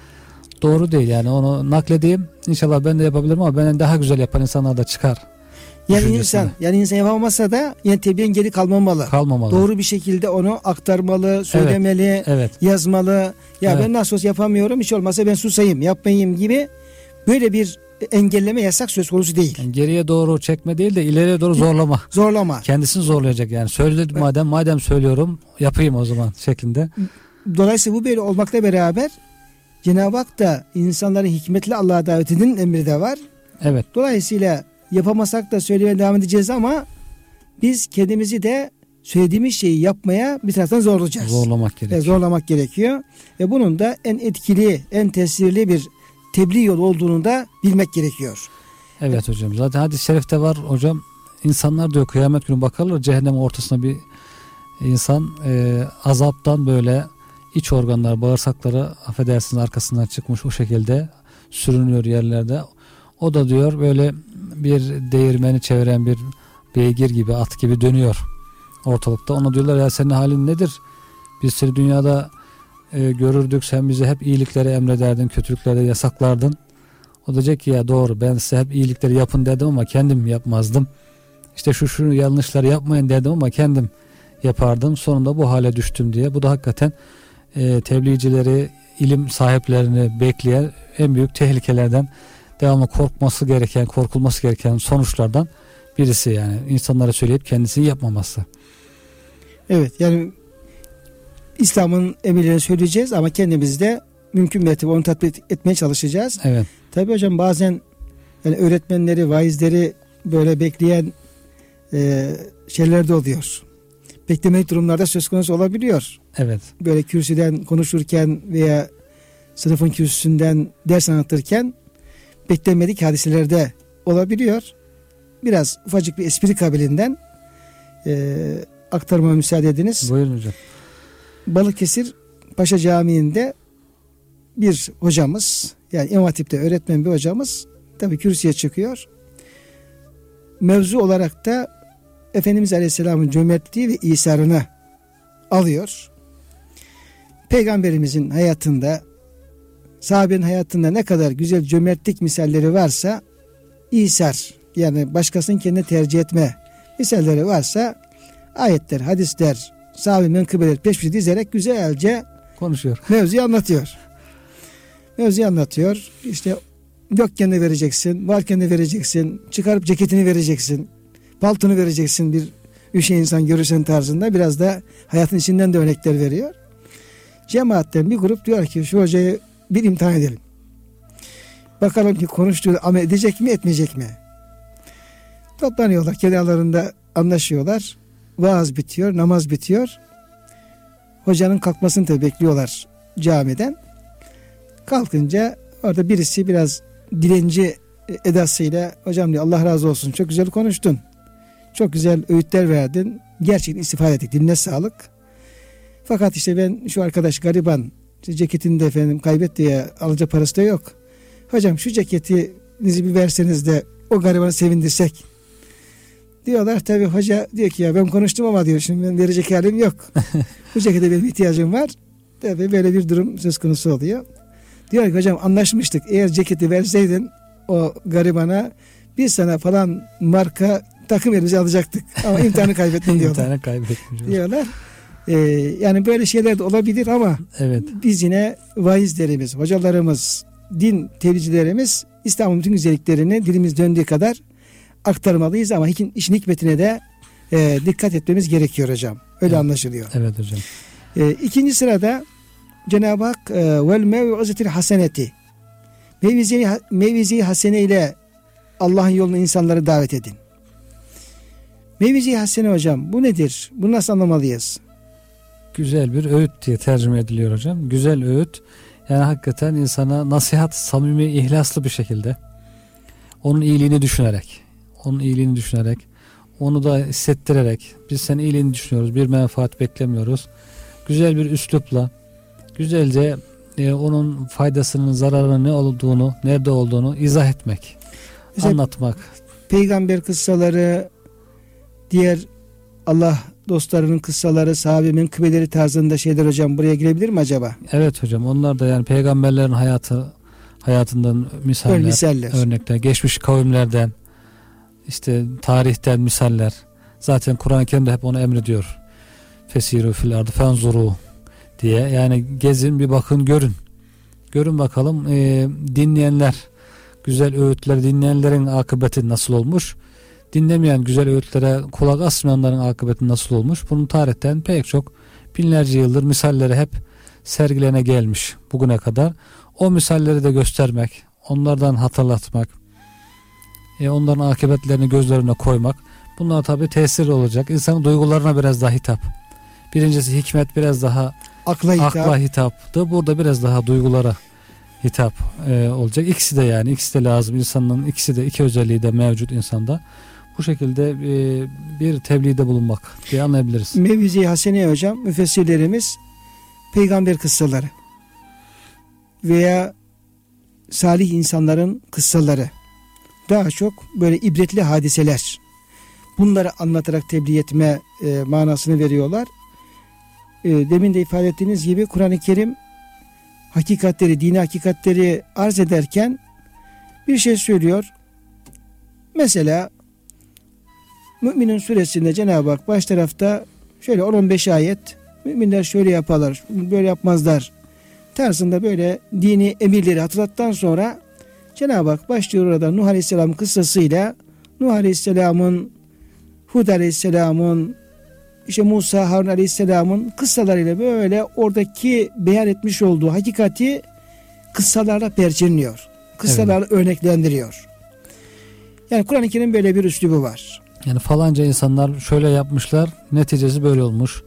doğru değil. Yani onu nakledeyim inşallah ben de yapabilirim ama benden daha güzel yapan insanlar da çıkar. Yani insan, yani insan yapamasa da yine tebliğin geri kalmamalı. Kalmamalı. Doğru bir şekilde onu aktarmalı, söylemeli, Evet. yazmalı. Ya Evet. ben nasıl olsa yapamıyorum, hiç olmazsa ben susayım, yapmayayım gibi böyle bir engelleme yasak söz konusu değil. Yani geriye doğru çekme değil de ileriye doğru zorlama. Zorlama. Kendisini zorlayacak yani. Söyledim madem madem söylüyorum yapayım o zaman şeklinde. Dolayısıyla bu böyle olmakla beraber Cenab-ı Hak da insanları hikmetli Allah'a davet edin emri de var. Evet. Dolayısıyla yapamasak da söylemeye devam edeceğiz ama biz kendimizi de söylediğimiz şeyi yapmaya bir taraftan zorlayacağız. Zorlamak E, gerekiyor. zorlamak gerekiyor. Ve bunun da en etkili, en tesirli bir tebliğ yolu olduğunu da bilmek gerekiyor. Evet hocam. Zaten hadis-i şerifte var hocam. İnsanlar diyor kıyamet günü bakarlar cehennem ortasına bir insan e, azaptan böyle iç organlar, bağırsakları affedersiniz arkasından çıkmış o şekilde sürünüyor yerlerde. O da diyor böyle bir değirmeni çeviren bir beygir gibi at gibi dönüyor ortalıkta. Ona diyorlar ya senin halin nedir? Biz seni dünyada e, görürdük sen bize hep iyilikleri emrederdin, kötülükleri yasaklardın. O diyecek ki ya doğru ben size hep iyilikleri yapın dedim ama kendim yapmazdım. İşte şu şu yanlışları yapmayın dedim ama kendim yapardım. Sonunda bu hale düştüm diye. Bu da hakikaten e, tebliğcileri, ilim sahiplerini bekleyen en büyük tehlikelerden devamlı korkması gereken, korkulması gereken sonuçlardan birisi yani. insanlara söyleyip kendisini yapmaması. Evet yani İslam'ın emirlerini söyleyeceğiz ama kendimiz de mümkün mertebe onu tatbik etmeye çalışacağız. Evet. Tabii hocam bazen yani öğretmenleri, vaizleri böyle bekleyen e, şeyler de oluyor. Beklemelik durumlarda söz konusu olabiliyor. Evet. Böyle kürsüden konuşurken veya sınıfın kürsüsünden ders anlatırken beklenmedik hadiselerde olabiliyor. Biraz ufacık bir espri kabilinden e, aktarmama müsaade ediniz. Buyurun hocam. Balıkesir Paşa Camii'nde bir hocamız yani İmam Hatip'te öğretmen bir hocamız tabii kürsüye çıkıyor. Mevzu olarak da Efendimiz Aleyhisselam'ın cömertliği ve isarını alıyor. Peygamberimizin hayatında sahabenin hayatında ne kadar güzel cömertlik misalleri varsa İsar yani başkasının kendine tercih etme misalleri varsa ayetler, hadisler, sahabe menkıbeler peş peşe dizerek güzelce Konuşuyor. mevzuyu anlatıyor. Mevzuyu anlatıyor. İşte yokken de vereceksin, varken de vereceksin, çıkarıp ceketini vereceksin, paltonu vereceksin bir üşe insan görürsen tarzında biraz da hayatın içinden de örnekler veriyor. Cemaatten bir grup diyor ki şu hocayı bir imtihan edelim. Bakalım ki konuştuğu amel edecek mi etmeyecek mi? Toplanıyorlar kenarlarında anlaşıyorlar. Vaaz bitiyor, namaz bitiyor. Hocanın kalkmasını tabii bekliyorlar camiden. Kalkınca orada birisi biraz dilenci edasıyla hocam diyor Allah razı olsun çok güzel konuştun. Çok güzel öğütler verdin. Gerçekten istifade ettik. Diline sağlık. Fakat işte ben şu arkadaş gariban işte ceketini de efendim kaybetti ya alacak parası da yok. Hocam şu ceketinizi bir verseniz de o garibanı sevindirsek. Diyorlar tabi hoca diyor ki ya ben konuştum ama diyor şimdi ben verecek halim yok. Bu cekete benim ihtiyacım var. Tabi böyle bir durum söz konusu oluyor. Diyor ki hocam anlaşmıştık eğer ceketi verseydin o garibana biz sana falan marka takım elbise alacaktık ama imtihanı kaybettin diyorlar. tane kaybetmiş. diyorlar. Ee, yani böyle şeyler de olabilir ama Evet. biz yine vaizlerimiz, hocalarımız, din tebliğcilerimiz İslam'ın bütün güzelliklerini dilimiz döndüğü kadar aktarmalıyız ama işin hikmetine de e, dikkat etmemiz gerekiyor hocam. Öyle Evet. anlaşılıyor. Evet hocam. E, ikinci sırada Cenab-ı Hak e, vel mev'izetil haseneti mevizi, mevizi hasene ile Allah'ın yoluna insanları davet edin. Mevizi hasene hocam bu nedir? Bunu nasıl anlamalıyız? Güzel bir öğüt diye tercüme ediliyor hocam. Güzel öğüt. Yani hakikaten insana nasihat samimi, ihlaslı bir şekilde onun iyiliğini düşünerek, onun iyiliğini düşünerek, onu da hissettirerek biz senin iyiliğini düşünüyoruz, bir menfaat beklemiyoruz. Güzel bir üslupla, güzelce e, onun faydasının, zararının ne olduğunu, nerede olduğunu izah etmek, Mesela anlatmak. peygamber kıssaları, diğer Allah dostlarının kıssaları, sahabemin kıbeleri tarzında şeyler hocam buraya girebilir mi acaba? Evet hocam onlar da yani peygamberlerin hayatı hayatından misaller, misaller. örnekler, geçmiş kavimlerden, işte tarihten misaller. Zaten Kur'an-ı Kerim'de hep onu emrediyor. Fesiru fil ardı fenzuru diye. Yani gezin bir bakın görün. Görün bakalım e, dinleyenler, güzel öğütler dinleyenlerin akıbeti nasıl olmuş? Dinlemeyen güzel öğütlere kulak asmayanların akıbeti nasıl olmuş? Bunun tarihten pek çok binlerce yıldır misalleri hep sergilene gelmiş bugüne kadar. o misalleri de göstermek, onlardan hatırlatmak, e, onların akıbetlerini göz önüne koymak. Bunlar tabi tesir olacak. İnsanın duygularına biraz daha hitap. Birincisi hikmet biraz daha Akla hitap. akla hitaptı. Burada biraz daha duygulara hitap e, olacak. İkisi de yani ikisi de lazım. İnsanın ikisi de iki özelliği de mevcut insanda. Bu şekilde e, bir tebliğde bulunmak diye anlayabiliriz. Mevizi Hasene hocam müfessirlerimiz peygamber kıssaları veya salih insanların kıssaları daha çok böyle ibretli hadiseler bunları anlatarak tebliğ etme e, manasını veriyorlar. E, demin de ifade ettiğiniz gibi Kur'an-ı Kerim hakikatleri, dini hakikatleri arz ederken bir şey söylüyor. Mesela Müminin suresinde Cenab-ı Hak baş tarafta şöyle 10-15 ayet müminler şöyle yaparlar, böyle yapmazlar tarzında böyle dini emirleri hatırlattıktan sonra Cenab-ı Hak başlıyor orada Nuh Aleyhisselam kıssasıyla Nuh Aleyhisselam'ın Hud Aleyhisselam'ın işte Musa Harun Aleyhisselam'ın kıssalarıyla böyle oradaki beyan etmiş olduğu hakikati kıssalarla perçinliyor. Kıssalarla örneklendiriyor. Yani Kur'an-ı Kerim böyle bir üslubu var. Yani falanca insanlar şöyle yapmışlar neticesi böyle olmuş.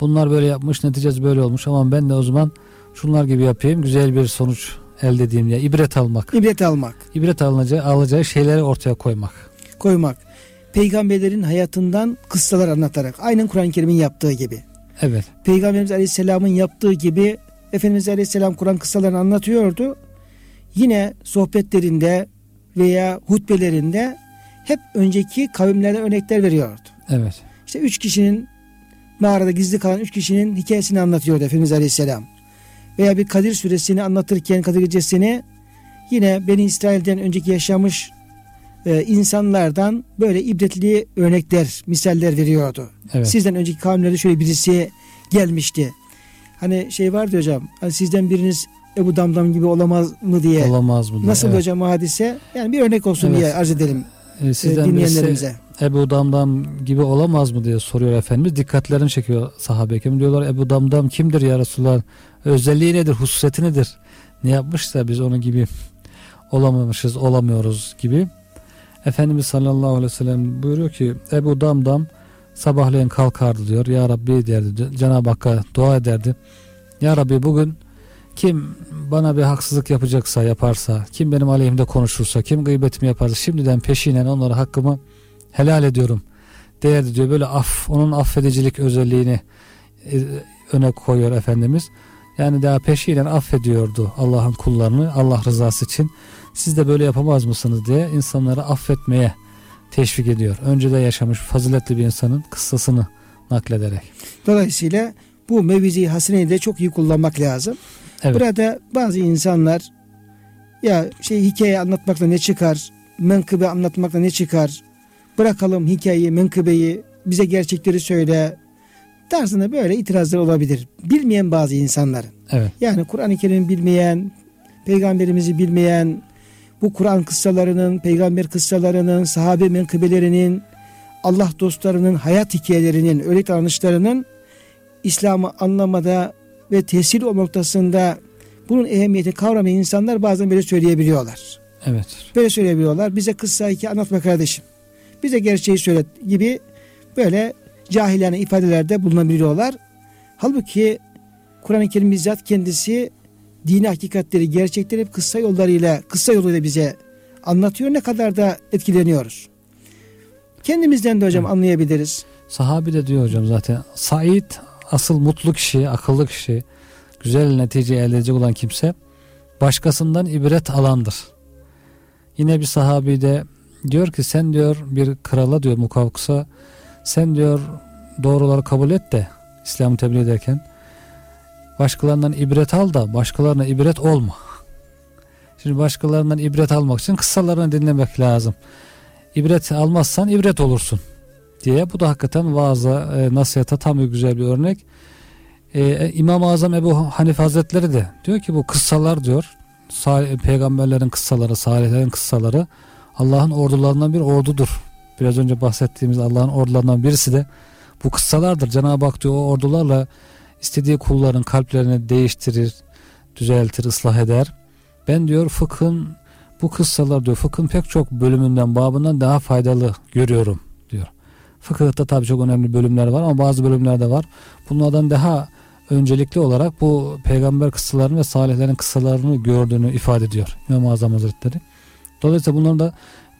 Bunlar böyle yapmış neticesi böyle olmuş ama ben de o zaman şunlar gibi yapayım güzel bir sonuç elde edeyim diye ibret almak. İbret almak, İbret alınacağı, alacağı şeyleri ortaya koymak. koymak. Peygamberlerin hayatından kıssalar anlatarak. Aynen Kur'an-ı Kerim'in yaptığı gibi. Evet. Peygamberimiz Aleyhisselam'ın yaptığı gibi Efendimiz Aleyhisselam Kur'an kıssalarını anlatıyordu. Yine sohbetlerinde veya hutbelerinde hep önceki kavimlerden örnekler veriyordu. Evet. İşte üç kişinin mağarada gizli kalan üç kişinin hikayesini anlatıyordu Efendimiz Aleyhisselam. Veya bir Kadir suresini anlatırken Kadir gecesini yine Beni İsrail'den önceki yaşamış e, insanlardan böyle ibretli örnekler, misaller veriyordu. Evet. Sizden önceki kavimlerde şöyle birisi gelmişti. Hani şey vardı hocam. Hani sizden biriniz Ebu Damdam gibi olamaz mı diye. Olamaz mı? diye. Nasıl evet. hocam o hadise? Yani bir örnek olsun Evet. diye arz edelim e, Sizden birisi dinleyenlerimize. Ebu Damdam gibi olamaz mı diye soruyor Efendimiz. Dikkatlerini çekiyor sahabe kim diyorlar Ebu Damdam kimdir ya Resulullah? Özelliği nedir? Hususiyeti nedir? Ne yapmışsa biz onun gibi olamamışız, olamıyoruz gibi. Efendimiz sallallahu aleyhi ve sellem buyuruyor ki Ebu Damdam sabahleyin kalkardı diyor. Ya Rabbi derdi. Cenab-ı Hakk'a dua ederdi. Ya Rabbi bugün kim bana bir haksızlık yapacaksa yaparsa, kim benim aleyhimde konuşursa, kim gıybetimi yaparsa şimdiden peşinen onlara hakkımı helal ediyorum derdi diyor. Böyle af, onun affedicilik özelliğini e, öne koyuyor Efendimiz. Yani daha peşinen affediyordu Allah'ın kullarını Allah rızası için. Siz de böyle yapamaz mısınız diye insanları affetmeye teşvik ediyor. Öncede yaşamış faziletli bir insanın kıssasını naklederek. Dolayısıyla bu mevizi haseneyi de çok iyi kullanmak lazım. Evet. Burada bazı insanlar ya şey hikaye anlatmakla ne çıkar? Menkıbe anlatmakla ne çıkar? Bırakalım hikayeyi, menkıbeyi, bize gerçekleri söyle tarzında böyle itirazlar olabilir. Bilmeyen bazı insanların. Evet. Yani Kur'an-ı Kerim'i bilmeyen, peygamberimizi bilmeyen, bu Kur'an kıssalarının, peygamber kıssalarının, sahabe menkıbelerinin, Allah dostlarının hayat hikayelerinin, öğret davranışlarının İslam'ı anlamada ve tesir o noktasında bunun ehemmiyeti kavramayan insanlar bazen böyle söyleyebiliyorlar. Evet. Böyle söyleyebiliyorlar. Bize kıssa hikaye anlatma kardeşim. Bize gerçeği söyle gibi böyle cahilane ifadelerde bulunabiliyorlar. Halbuki Kur'an-ı Kerim bizzat kendisi dini hakikatleri, gerçekleri hep kıssa yollarıyla, kıssa yoluyla bize anlatıyor. Ne kadar da etkileniyoruz. Kendimizden de hocam anlayabiliriz. Sahabi de diyor hocam zaten Said asıl mutlu kişi, akıllı kişi, güzel netice elde edecek olan kimse başkasından ibret alandır. Yine bir sahabi de diyor ki sen diyor bir krala diyor mukavkısa sen diyor doğruları kabul et de İslam'ı tebliğ ederken başkalarından ibret al da başkalarına ibret olma. Şimdi başkalarından ibret almak için kıssalarını dinlemek lazım. İbret almazsan ibret olursun diye. Bu da hakikaten vaaza, e, nasihata tam bir güzel bir örnek. E, İmam-ı Azam Ebu Hanife Hazretleri de diyor ki bu kıssalar diyor sal- peygamberlerin kıssaları, salihlerin kıssaları Allah'ın ordularından bir ordudur. Biraz önce bahsettiğimiz Allah'ın ordularından birisi de bu kıssalardır. Cenab-ı Hak diyor o ordularla istediği kulların kalplerini değiştirir, düzeltir, ıslah eder. Ben diyor fıkhın bu kıssalar diyor fıkhın pek çok bölümünden, babından daha faydalı görüyorum diyor. Fıkıhta tabii çok önemli bölümler var ama bazı bölümler de var. Bunlardan daha öncelikli olarak bu peygamber kıssalarını ve salihlerin kıssalarını gördüğünü ifade ediyor İmam-ı Azam Hazretleri. Dolayısıyla bunların da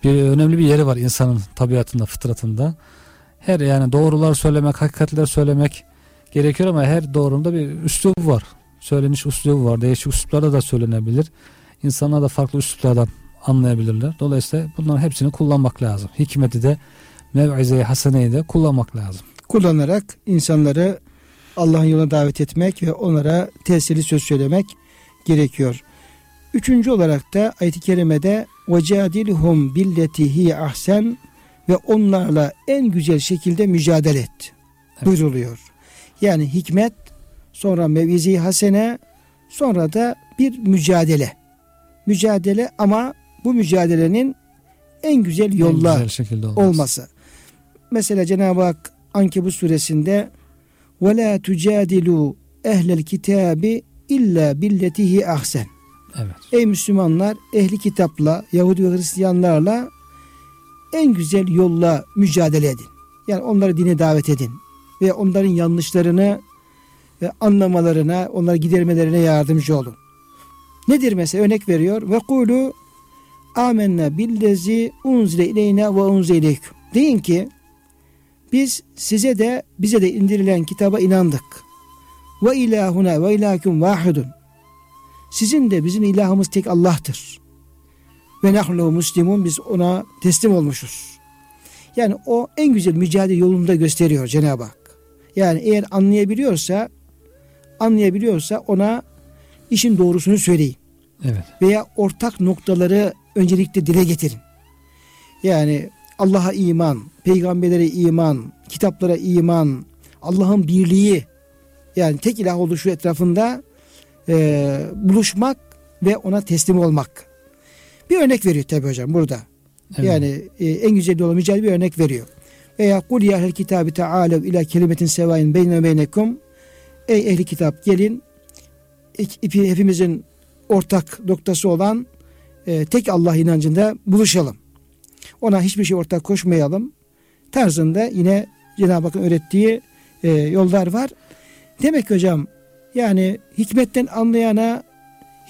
bir önemli bir yeri var insanın tabiatında, fıtratında. Her yani doğrular söylemek, hakikatler söylemek gerekiyor ama her doğrunda bir üslubu var. Söyleniş üslubu var. Değişik üsluplarda da söylenebilir. İnsanlar da farklı üsluplardan anlayabilirler. Dolayısıyla bunların hepsini kullanmak lazım. Hikmeti de mev'ize-i haseneyi de kullanmak lazım. Kullanarak insanları Allah'ın yoluna davet etmek ve onlara tesirli söz söylemek gerekiyor. Üçüncü olarak da ayet-i kerimede وَجَادِلْهُمْ بِالَّتِهِ ahsen ve onlarla en güzel şekilde mücadele et. Evet. Buyruluyor. Yani hikmet, sonra mevizi hasene, sonra da bir mücadele. Mücadele ama bu mücadelenin en güzel yolla En güzel şekilde olması. olması. Mesela Cenab-ı Hak Ankebut suresinde ve la tucadilu ehlel kitabi illa billetihi ahsen. Evet. Ey Müslümanlar ehli kitapla Yahudi ve Hristiyanlarla en güzel yolla mücadele edin. Yani onları dine davet edin ve onların yanlışlarını ve anlamalarına, onları gidermelerine yardımcı olun. Nedir mesela örnek veriyor? Ve kulu amennâ billezî unzile ileyna ve unzile Deyin ki biz size de bize de indirilen kitaba inandık. Ve ilahuna ve ilahkum vahidun. Sizin de bizim ilahımız tek Allah'tır. Ve nahnu muslimun biz ona teslim olmuşuz. Yani o en güzel mücadele yolunda gösteriyor Cenab-ı Hak. Yani eğer anlayabiliyorsa anlayabiliyorsa ona işin doğrusunu söyleyin. Evet. Veya ortak noktaları öncelikle dile getirin. Yani Allah'a iman, peygamberlere iman, kitaplara iman, Allah'ın birliği yani tek ilah oluşu etrafında e, buluşmak ve ona teslim olmak. Bir örnek veriyor tabi hocam burada. Evet. Yani e, en güzel yolu mücadele bir örnek veriyor. Veya kul ya ehl kitabı taalev ila kelimetin sevain beyne beynekum Ey ehli kitap gelin hepimizin ortak noktası olan e, tek Allah inancında buluşalım. Ona hiçbir şey ortak koşmayalım. Tarzında yine Cenab-ı Hakk'ın öğrettiği e, yollar var. Demek ki hocam yani hikmetten anlayana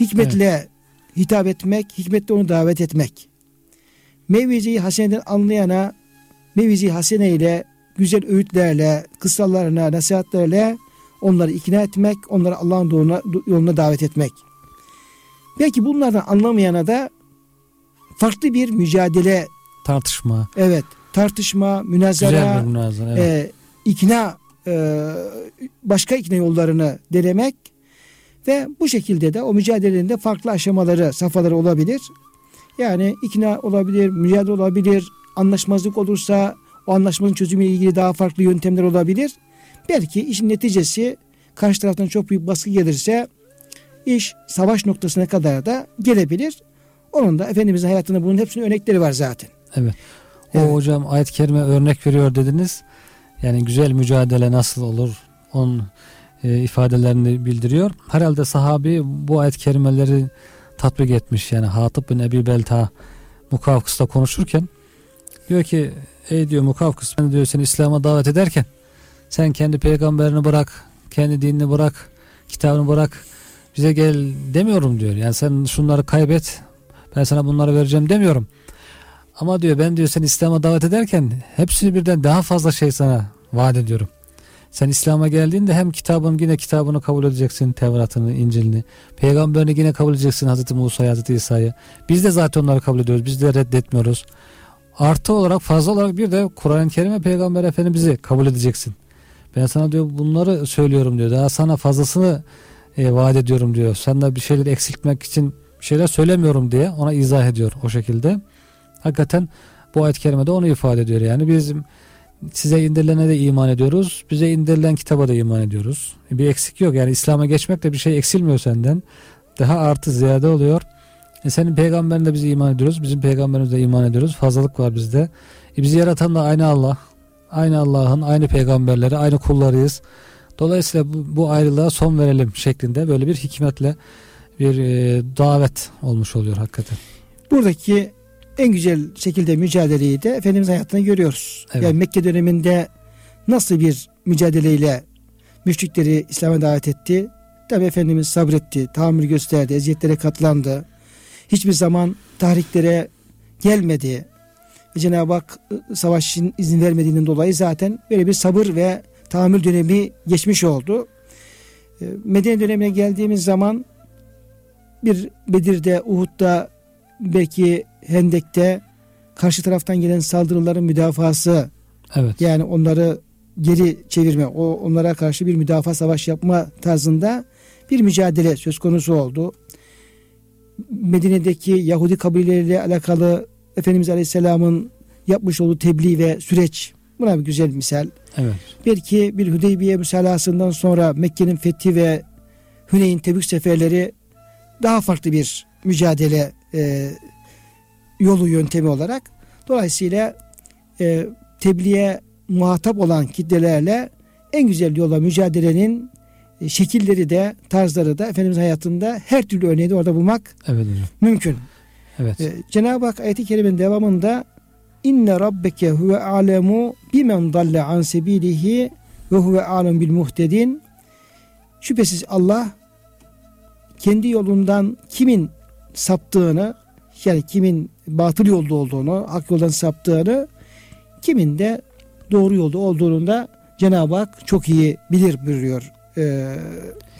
hikmetle hitap etmek, hikmetle onu davet etmek. Mevizi haseneden anlayana mevizi hasene ile güzel öğütlerle, kıssalarına, nasihatlerle onları ikna etmek, onları Allah'ın yoluna, yoluna davet etmek. Belki bunlardan anlamayana da farklı bir mücadele, Tartışma. evet tartışma, münazara, münazara. Evet. e, ikna, e, başka ikna yollarını denemek ve bu şekilde de o mücadelenin de farklı aşamaları, safhaları olabilir. Yani ikna olabilir, mücadele olabilir, anlaşmazlık olursa o anlaşmanın çözümüyle ilgili daha farklı yöntemler olabilir. Belki işin neticesi karşı taraftan çok büyük baskı gelirse iş savaş noktasına kadar da gelebilir. Onun da Efendimizin hayatında bunun hepsinin örnekleri var zaten. Evet. O Evet. hocam ayet-i kerime örnek veriyor dediniz. Yani güzel mücadele nasıl olur? Onun e, ifadelerini bildiriyor. Herhalde sahabi bu ayet-i kerimeleri tatbik etmiş. Yani Hatip bin Ebi Belta Mukavkıs'ta konuşurken diyor ki ey diyor Mukavkıs ben diyor seni İslam'a davet ederken sen kendi peygamberini bırak, kendi dinini bırak, kitabını bırak bize gel demiyorum diyor. Yani sen şunları kaybet ben sana bunları vereceğim demiyorum. Ama diyor ben diyor seni İslam'a davet ederken hepsini birden daha fazla şey sana vaat ediyorum. Sen İslam'a geldiğinde hem kitabın yine kitabını kabul edeceksin Tevrat'ını, İncil'ini. Peygamberini yine kabul edeceksin Hazreti Musa'yı, Hazreti İsa'yı. Biz de zaten onları kabul ediyoruz. Biz de reddetmiyoruz. Artı olarak fazla olarak bir de Kur'an-ı Kerim'e Peygamber Efendimiz'i kabul edeceksin. Ben sana diyor bunları söylüyorum diyor. Daha sana fazlasını e, vaat ediyorum diyor. Senden bir şeyleri eksiltmek için bir şeyler söylemiyorum diye ona izah ediyor o şekilde. Hakikaten bu ayet-i kerimede onu ifade ediyor. Yani biz size indirilene de iman ediyoruz. Bize indirilen kitaba da iman ediyoruz. Bir eksik yok. Yani İslam'a geçmekle bir şey eksilmiyor senden. Daha artı ziyade oluyor. E senin peygamberine bize iman ediyoruz. Bizim peygamberimize iman ediyoruz. Fazlalık var bizde. E bizi yaratan da aynı Allah. Aynı Allah'ın, aynı peygamberleri, aynı kullarıyız. Dolayısıyla bu, bu ayrılığa son verelim şeklinde böyle bir hikmetle bir e, davet olmuş oluyor hakikaten. Buradaki en güzel şekilde mücadeleyi de Efendimiz hayatında görüyoruz. Evet. Yani Mekke döneminde nasıl bir mücadeleyle müşrikleri İslam'a davet etti. Tabi Efendimiz sabretti, tahammül gösterdi, eziyetlere katlandı. Hiçbir zaman tahriklere gelmedi. Cenab-ı Hak ı, savaş için izin vermediğinden dolayı zaten böyle bir sabır ve tahammül dönemi geçmiş oldu. E, Medine dönemine geldiğimiz zaman bir Bedir'de, Uhud'da, belki Hendek'te karşı taraftan gelen saldırıların müdafası Evet. yani onları geri çevirme, o onlara karşı bir müdafaa savaş yapma tarzında bir mücadele söz konusu oldu. Medine'deki Yahudi kabileleriyle alakalı Efendimiz Aleyhisselam'ın yapmış olduğu tebliğ ve süreç buna bir güzel misal. Evet. Belki bir Hudeybiye müsalasından sonra Mekke'nin fethi ve Hüneyn Tebük seferleri daha farklı bir mücadele e, yolu yöntemi olarak. Dolayısıyla e, tebliğe muhatap olan kitlelerle en güzel yola mücadelenin e, şekilleri de tarzları da Efendimiz hayatında her türlü örneği de orada bulmak Evet hocam. mümkün. Evet. E, Cenab-ı Hak ayeti kerimenin devamında inne rabbeke huve alemu bimen dalle an sebilihi ve huve alem bil muhtedin şüphesiz Allah kendi yolundan kimin saptığını yani kimin batıl yolda olduğunu hak yoldan saptığını kimin de doğru yolda olduğunu da Cenab-ı Hak çok iyi bilir buyuruyor. Ee,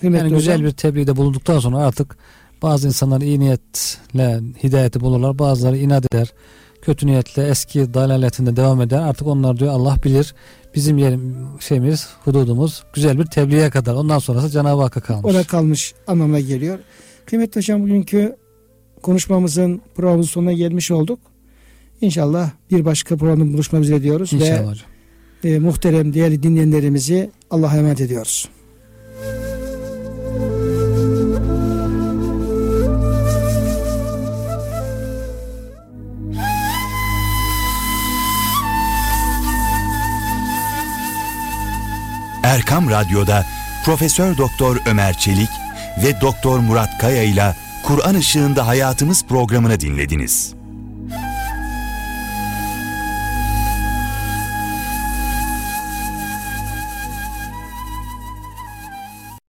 Yani güzel hocam. bir tebliğde bulunduktan sonra artık bazı insanlar iyi niyetle hidayeti bulurlar. Bazıları inat eder. Kötü niyetle eski dalaletinde devam eder. Artık onlar diyor Allah bilir. Bizim yerim, şeyimiz, hududumuz güzel bir tebliğe kadar. Ondan sonrası Cenab-ı Hakk'a kalmış. Orada kalmış anlamına geliyor. Kıymetli hocam bugünkü konuşmamızın programımızın sonuna gelmiş olduk. İnşallah bir başka programda buluşmak üzere diyoruz İnşallah ve e, muhterem değerli dinleyenlerimizi Allah'a emanet ediyoruz. Erkam Radyo'da Profesör Doktor Ömer Çelik ve Doktor Murat Kaya ile Kur'an Işığında Hayatımız programını dinlediniz.